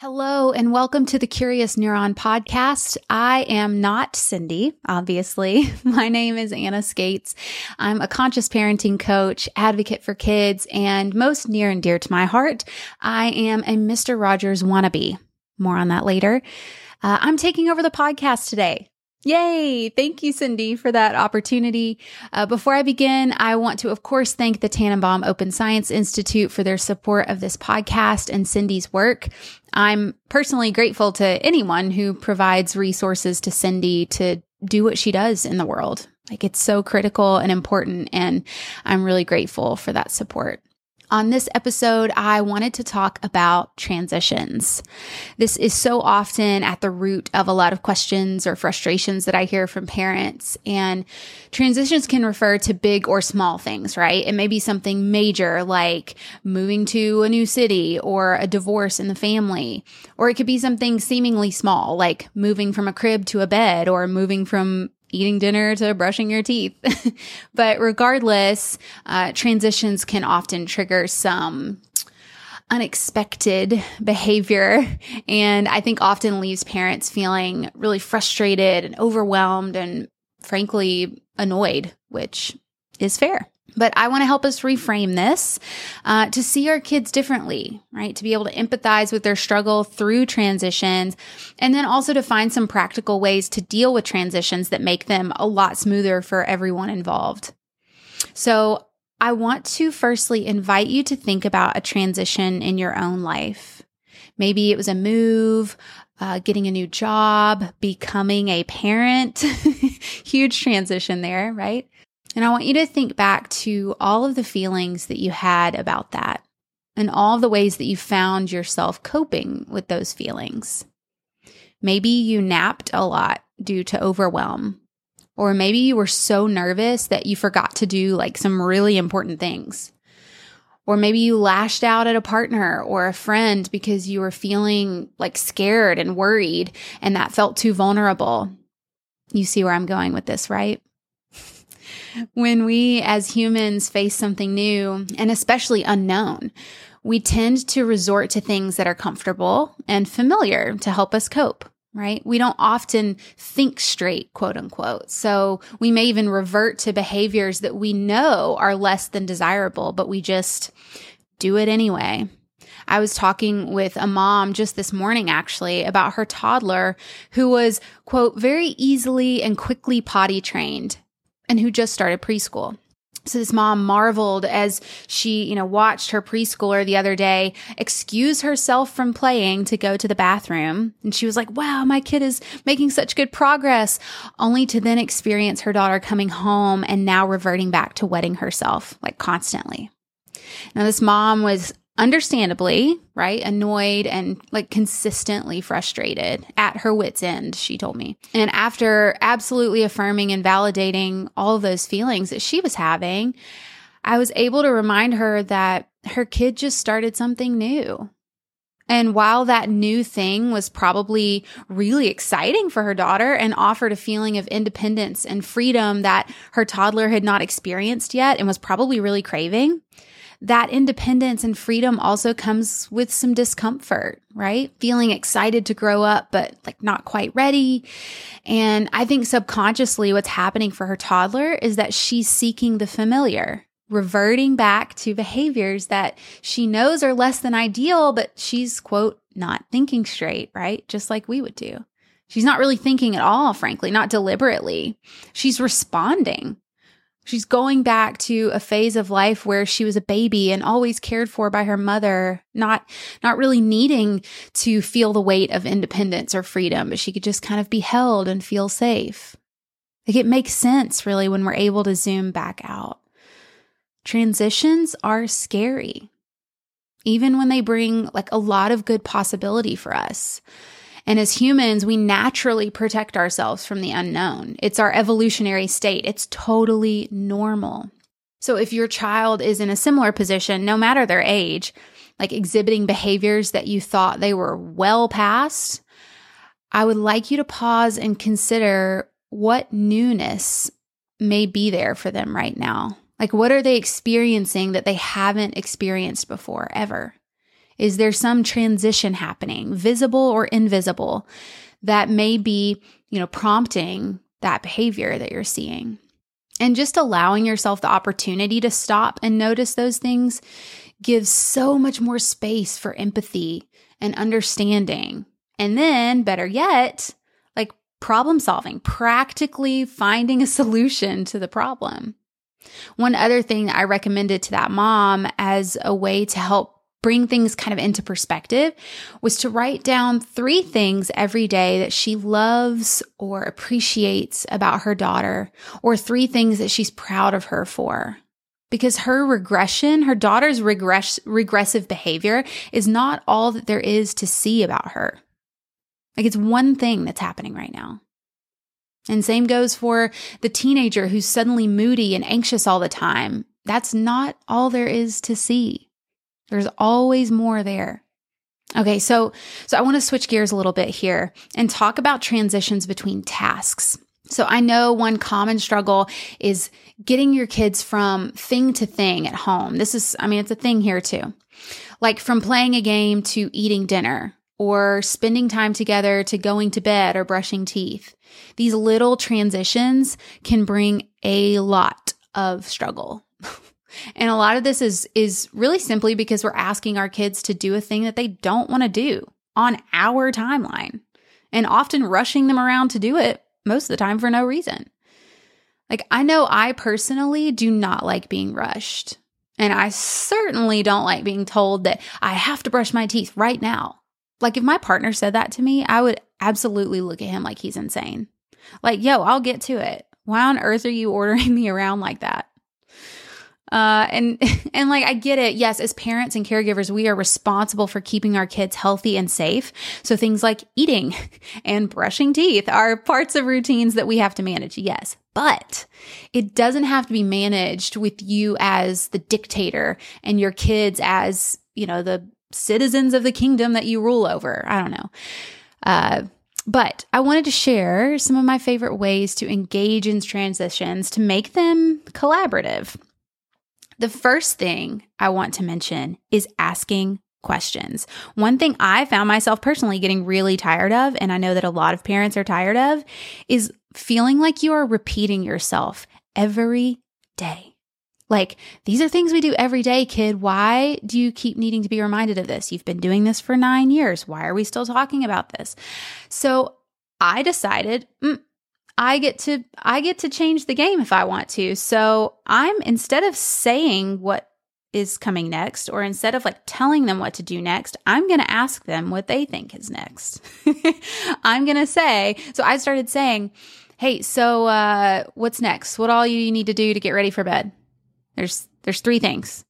Hello, and welcome to the Curious Neuron podcast. I am not Cindy, obviously. My name is Anna Skates. I'm a conscious parenting coach, advocate for kids, and most near and dear to my heart, I am a Mr. Rogers wannabe. More on that later. Uh, I'm taking over the podcast today. Yay! Thank you, Cindy, for that opportunity. Uh, before I begin, I want to, of course, thank the Tanenbaum Open Science Institute for their support of this podcast and Cindy's work. I'm personally grateful to anyone who provides resources to Cindy to do what she does in the world. Like it's so critical and important, and I'm really grateful for that support. On this episode, I wanted to talk about transitions. This is so often at the root of a lot of questions or frustrations that I hear from parents. And transitions can refer to big or small things, right? It may be something major like moving to a new city or a divorce in the family. Or it could be something seemingly small like moving from a crib to a bed or moving from eating dinner to brushing your teeth. but regardless, uh, transitions can often trigger some unexpected behavior. And I think often leaves parents feeling really frustrated and overwhelmed and frankly annoyed, which is fair. But I want to help us reframe this uh, to see our kids differently, right? To be able to empathize with their struggle through transitions, and then also to find some practical ways to deal with transitions that make them a lot smoother for everyone involved. So, I want to firstly invite you to think about a transition in your own life. Maybe it was a move, uh, getting a new job, becoming a parent. Huge transition there, right? And I want you to think back to all of the feelings that you had about that and all the ways that you found yourself coping with those feelings. Maybe you napped a lot due to overwhelm, or maybe you were so nervous that you forgot to do like some really important things. Or maybe you lashed out at a partner or a friend because you were feeling like scared and worried and that felt too vulnerable. You see where I'm going with this, right? When we as humans face something new and especially unknown, we tend to resort to things that are comfortable and familiar to help us cope right? We don't often think straight, quote unquote. So we may even revert to behaviors that we know are less than desirable, but we just do it anyway. I was talking with a mom just this morning actually about her toddler who was, quote, very easily and quickly potty trained and who just started preschool. So this mom marveled as she, you know, watched her preschooler the other day excuse herself from playing to go to the bathroom. And she was like, wow, my kid is making such good progress, only to then experience her daughter coming home and now reverting back to wetting herself like constantly. Now, this mom was understandably, right, annoyed and like consistently frustrated at her wits' end, she told me. And after absolutely affirming and validating all of those feelings that she was having, I was able to remind her that her kid just started something new. And while that new thing was probably really exciting for her daughter and offered a feeling of independence and freedom that her toddler had not experienced yet and was probably really craving, that independence and freedom also comes with some discomfort, right? Feeling excited to grow up, but like not quite ready. And I think subconsciously what's happening for her toddler is that she's seeking the familiar, reverting back to behaviors that she knows are less than ideal, but she's quote, not thinking straight, right? Just like we would do. She's not really thinking at all, frankly, not deliberately. She's responding She's going back to a phase of life where she was a baby and always cared for by her mother, not not really needing to feel the weight of independence or freedom, but she could just kind of be held and feel safe. Like it makes sense really when we're able to zoom back out. Transitions are scary. Even when they bring like a lot of good possibility for us. And as humans, we naturally protect ourselves from the unknown. It's our evolutionary state. It's totally normal. So if your child is in a similar position, no matter their age, like exhibiting behaviors that you thought they were well past, I would like you to pause and consider what newness may be there for them right now. Like, what are they experiencing that they haven't experienced before, ever? Is there some transition happening, visible or invisible, that may be, you know, prompting that behavior that you're seeing? And just allowing yourself the opportunity to stop and notice those things gives so much more space for empathy and understanding. And then, better yet, like problem solving, practically finding a solution to the problem. One other thing I recommended to that mom as a way to help bring things kind of into perspective was to write down three things every day that she loves or appreciates about her daughter, or three things that she's proud of her for. Because her regression, her daughter's regress- regressive behavior is not all that there is to see about her. Like it's one thing that's happening right now. And same goes for the teenager who's suddenly moody and anxious all the time. That's not all there is to see. There's always more there. Okay, so so I want to switch gears a little bit here and talk about transitions between tasks. So I know one common struggle is getting your kids from thing to thing at home. This is I mean it's a thing here too. Like from playing a game to eating dinner or spending time together to going to bed or brushing teeth. These little transitions can bring a lot of struggle. And a lot of this is is really simply because we're asking our kids to do a thing that they don't want to do on our timeline and often rushing them around to do it most of the time for no reason. Like I know I personally do not like being rushed. And I certainly don't like being told that I have to brush my teeth right now. Like if my partner said that to me, I would absolutely look at him like he's insane. Like, yo, I'll get to it. Why on earth are you ordering me around like that? Uh, and and like I get it. Yes, as parents and caregivers, we are responsible for keeping our kids healthy and safe. So things like eating and brushing teeth are parts of routines that we have to manage. Yes, but it doesn't have to be managed with you as the dictator and your kids as you know the citizens of the kingdom that you rule over. I don't know. Uh, but I wanted to share some of my favorite ways to engage in transitions to make them collaborative. The first thing I want to mention is asking questions. One thing I found myself personally getting really tired of, and I know that a lot of parents are tired of, is feeling like you are repeating yourself every day. Like, these are things we do every day, kid. Why do you keep needing to be reminded of this? You've been doing this for nine years. Why are we still talking about this? So I decided, mm, I get to I get to change the game if I want to. So I'm instead of saying what is coming next or instead of like telling them what to do next, I'm going to ask them what they think is next. I'm going to say, so I started saying, "Hey, so uh what's next? What all you need to do to get ready for bed?" There's there's three things.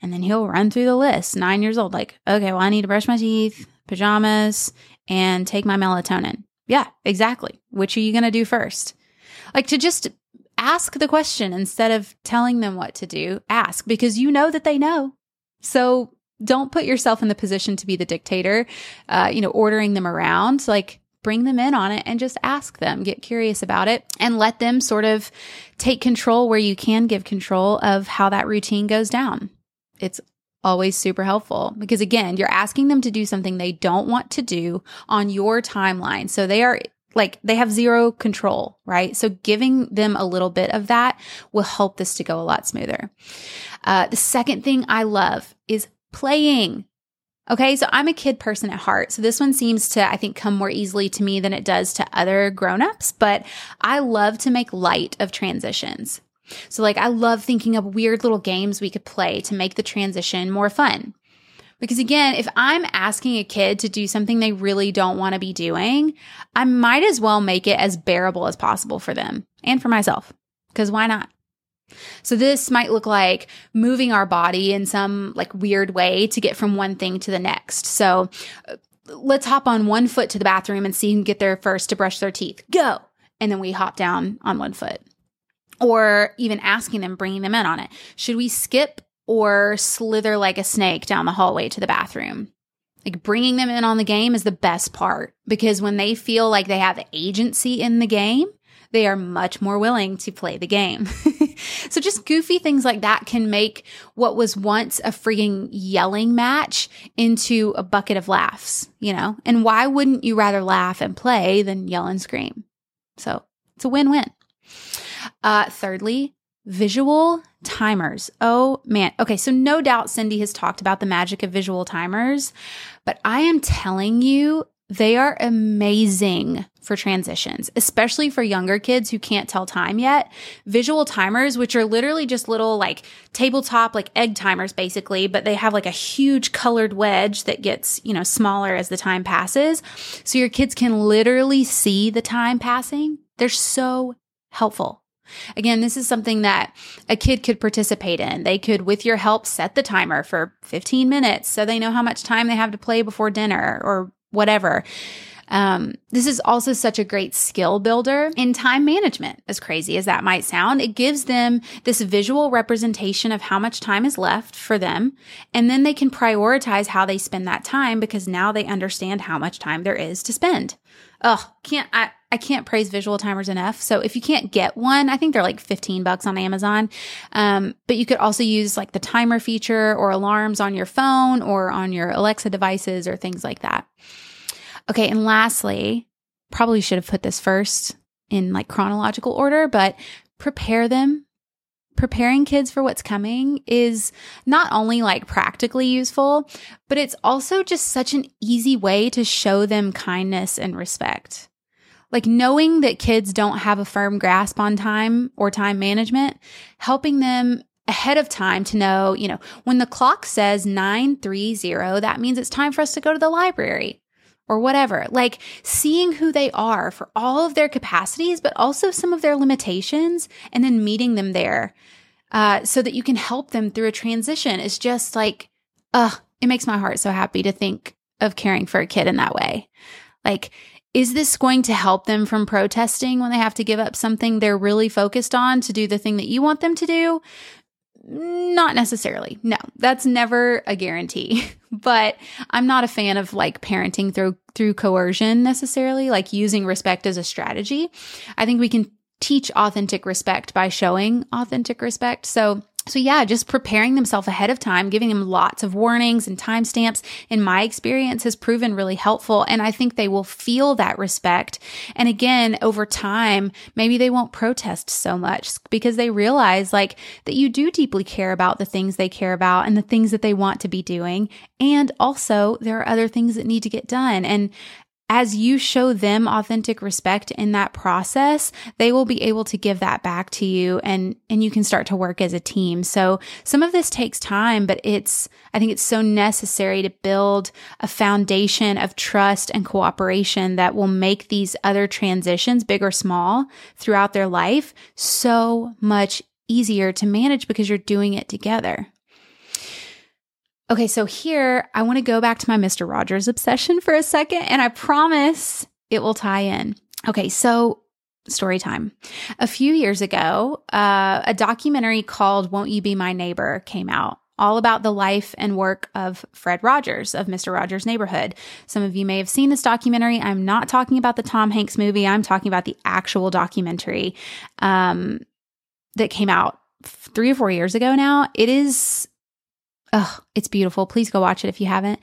And then he'll run through the list, 9 years old like, "Okay, well I need to brush my teeth, pajamas, and take my melatonin." Yeah, exactly. Which are you going to do first? Like to just ask the question instead of telling them what to do, ask because you know that they know. So don't put yourself in the position to be the dictator, uh, you know, ordering them around. Like bring them in on it and just ask them, get curious about it, and let them sort of take control where you can give control of how that routine goes down. It's always super helpful because again, you're asking them to do something they don't want to do on your timeline. So they are like they have zero control, right? So giving them a little bit of that will help this to go a lot smoother. Uh, the second thing I love is playing. Okay, so I'm a kid person at heart. So this one seems to, I think, come more easily to me than it does to other grown-ups, but I love to make light of transitions. So, like, I love thinking of weird little games we could play to make the transition more fun. Because again, if I'm asking a kid to do something they really don't want to be doing, I might as well make it as bearable as possible for them and for myself. Because why not? So this might look like moving our body in some like weird way to get from one thing to the next. So uh, let's hop on one foot to the bathroom and see who can get there first to brush their teeth. Go. And then we hop down on one foot or even asking them, bringing them in on it. Should we skip or slither like a snake down the hallway to the bathroom? Like bringing them in on the game is the best part because when they feel like they have agency in the game, they are much more willing to play the game. So just goofy things like that can make what was once a freaking yelling match into a bucket of laughs, you know? And why wouldn't you rather laugh and play than yell and scream? So it's a win win. Uh, thirdly, visual timers. Oh man. Okay. So no doubt Cindy has talked about the magic of visual timers, but I am telling you, they are amazing for transitions, especially for younger kids who can't tell time yet. Visual timers, which are literally just little like tabletop, like egg timers basically, but they have like a huge colored wedge that gets, you know, smaller as the time passes. So your kids can literally see the time passing. They're so helpful. Again, this is something that a kid could participate in. They could, with your help, set the timer for 15 minutes so they know how much time they have to play before dinner or whatever. Um, this is also such a great skill builder in time management, as crazy as that might sound. It gives them this visual representation of how much time is left for them. And then they can prioritize how they spend that time because now they understand how much time there is to spend. Oh, can't, I, I can't praise visual timers enough. So if you can't get one, I think they're like 15 bucks on Amazon. Um, but you could also use like the timer feature or alarms on your phone or on your Alexa devices or things like that. Okay. And lastly, probably should have put this first in like chronological order, but prepare them. Preparing kids for what's coming is not only like practically useful, but it's also just such an easy way to show them kindness and respect. Like knowing that kids don't have a firm grasp on time or time management, helping them ahead of time to know, you know, when the clock says 930, that means it's time for us to go to the library or whatever. Like seeing who they are for all of their capacities, but also some of their limitations and then meeting them there. Uh, so that you can help them through a transition is just like, ugh, it makes my heart so happy to think of caring for a kid in that way. Like, is this going to help them from protesting when they have to give up something they're really focused on to do the thing that you want them to do? Not necessarily. No, that's never a guarantee. but I'm not a fan of like parenting through through coercion necessarily, like using respect as a strategy. I think we can teach authentic respect by showing authentic respect. So so yeah, just preparing themselves ahead of time, giving them lots of warnings and timestamps in my experience has proven really helpful. And I think they will feel that respect. And again, over time, maybe they won't protest so much because they realize like that you do deeply care about the things they care about and the things that they want to be doing. And also there are other things that need to get done. And as you show them authentic respect in that process, they will be able to give that back to you and, and you can start to work as a team. So some of this takes time, but it's, I think it's so necessary to build a foundation of trust and cooperation that will make these other transitions, big or small, throughout their life so much easier to manage because you're doing it together. Okay, so here I want to go back to my Mr. Rogers obsession for a second, and I promise it will tie in. Okay, so story time. A few years ago, uh, a documentary called Won't You Be My Neighbor came out. All about the life and work of Fred Rogers of Mr. Rogers' Neighborhood. Some of you may have seen this documentary. I'm not talking about the Tom Hanks movie. I'm talking about the actual documentary um, that came out three or four years ago now. It is Oh, it's beautiful. Please go watch it if you haven't.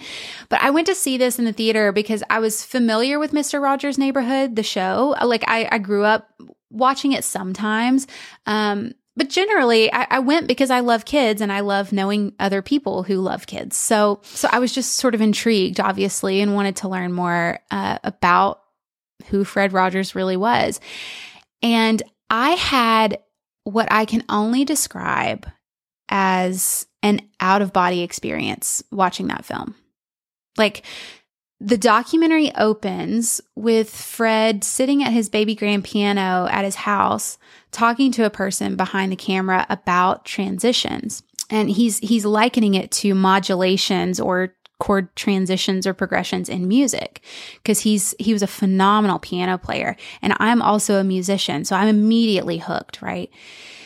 But I went to see this in the theater because I was familiar with Mr. Rogers' Neighborhood, the show. Like I, I grew up watching it sometimes. Um, but generally I, I, went because I love kids and I love knowing other people who love kids. So, so I was just sort of intrigued, obviously, and wanted to learn more uh, about who Fred Rogers really was. And I had what I can only describe as an out of body experience watching that film. Like the documentary opens with Fred sitting at his baby grand piano at his house talking to a person behind the camera about transitions. And he's he's likening it to modulations or chord transitions or progressions in music because he's he was a phenomenal piano player and I'm also a musician so I'm immediately hooked right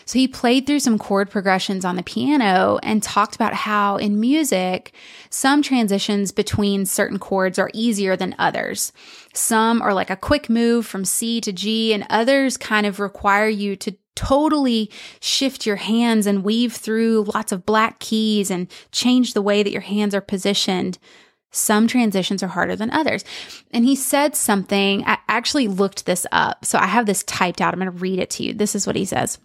so he played through some chord progressions on the piano and talked about how in music, some transitions between certain chords are easier than others. Some are like a quick move from C to G and others kind of require you to totally shift your hands and weave through lots of black keys and change the way that your hands are positioned. Some transitions are harder than others. And he said something, I actually looked this up. So I have this typed out. I'm going to read it to you. This is what he says.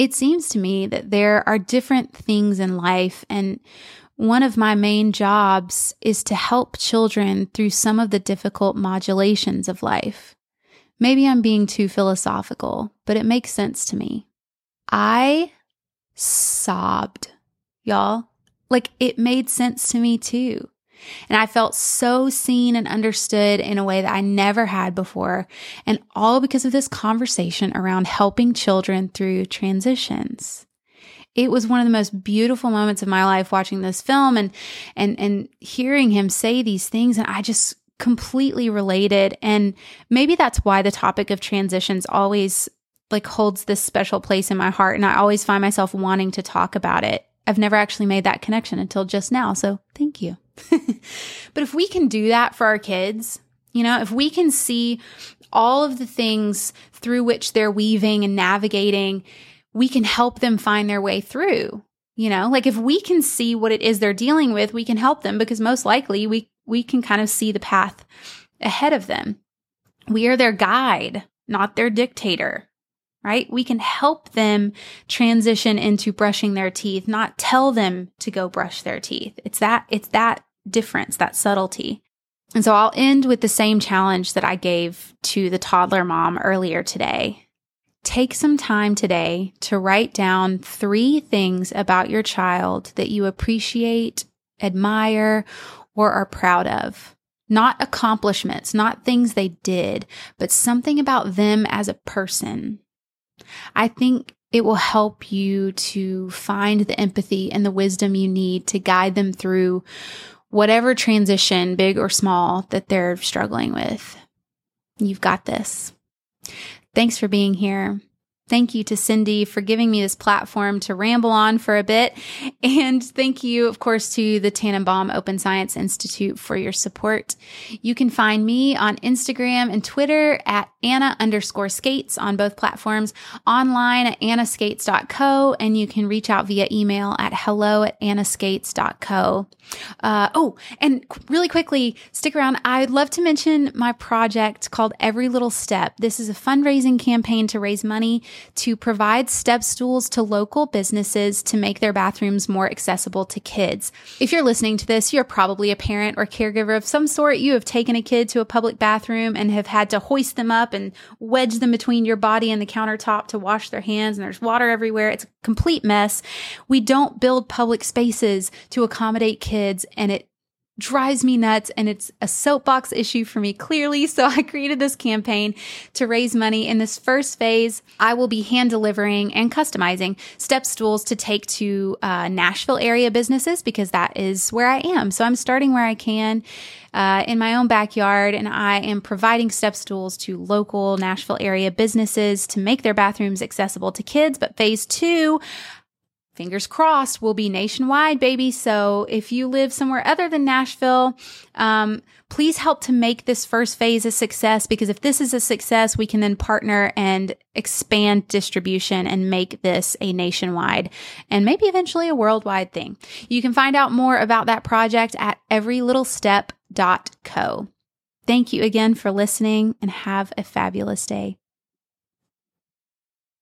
It seems to me that there are different things in life, and one of my main jobs is to help children through some of the difficult modulations of life. Maybe I'm being too philosophical, but it makes sense to me. I sobbed, y'all. Like it made sense to me too. And I felt so seen and understood in a way that I never had before. And all because of this conversation around helping children through transitions. It was one of the most beautiful moments of my life watching this film and, and, and hearing him say these things. And I just completely related. And maybe that's why the topic of transitions always like holds this special place in my heart. And I always find myself wanting to talk about it. I've never actually made that connection until just now. So thank you. but if we can do that for our kids, you know, if we can see all of the things through which they're weaving and navigating, we can help them find their way through. You know, like if we can see what it is they're dealing with, we can help them because most likely we we can kind of see the path ahead of them. We are their guide, not their dictator right? We can help them transition into brushing their teeth, not tell them to go brush their teeth. It's that, it's that difference, that subtlety. And so I'll end with the same challenge that I gave to the toddler mom earlier today. Take some time today to write down three things about your child that you appreciate, admire, or are proud of. Not accomplishments, not things they did, but something about them as a person. I think it will help you to find the empathy and the wisdom you need to guide them through whatever transition, big or small, that they're struggling with. You've got this. Thanks for being here. Thank you to Cindy for giving me this platform to ramble on for a bit. And thank you, of course, to the Tanenbaum Open Science Institute for your support. You can find me on Instagram and Twitter at Anna underscore skates on both platforms, online at annaskates.co, and you can reach out via email at hello at annaskates.co. Uh, oh, and really quickly, stick around. I'd love to mention my project called Every Little Step. This is a fundraising campaign to raise money to provide step stools to local businesses to make their bathrooms more accessible to kids. If you're listening to this, you're probably a parent or caregiver of some sort. You have taken a kid to a public bathroom and have had to hoist them up and wedge them between your body and the countertop to wash their hands, and there's water everywhere. It's a complete mess. We don't build public spaces to accommodate kids, and it drives me nuts and it's a soapbox issue for me clearly. So I created this campaign to raise money. In this first phase, I will be hand delivering and customizing step stools to take to uh, Nashville area businesses because that is where I am. So I'm starting where I can. Uh, in my own backyard, and I am providing step stools to local Nashville area businesses to make their bathrooms accessible to kids. But phase two, fingers crossed, will be nationwide, baby. So if you live somewhere other than Nashville, um, please help to make this first phase a success because if this is a success, we can then partner and expand distribution and make this a nationwide and maybe eventually a worldwide thing. You can find out more about that project at everylittlestep.co. Thank you again for listening and have a fabulous day.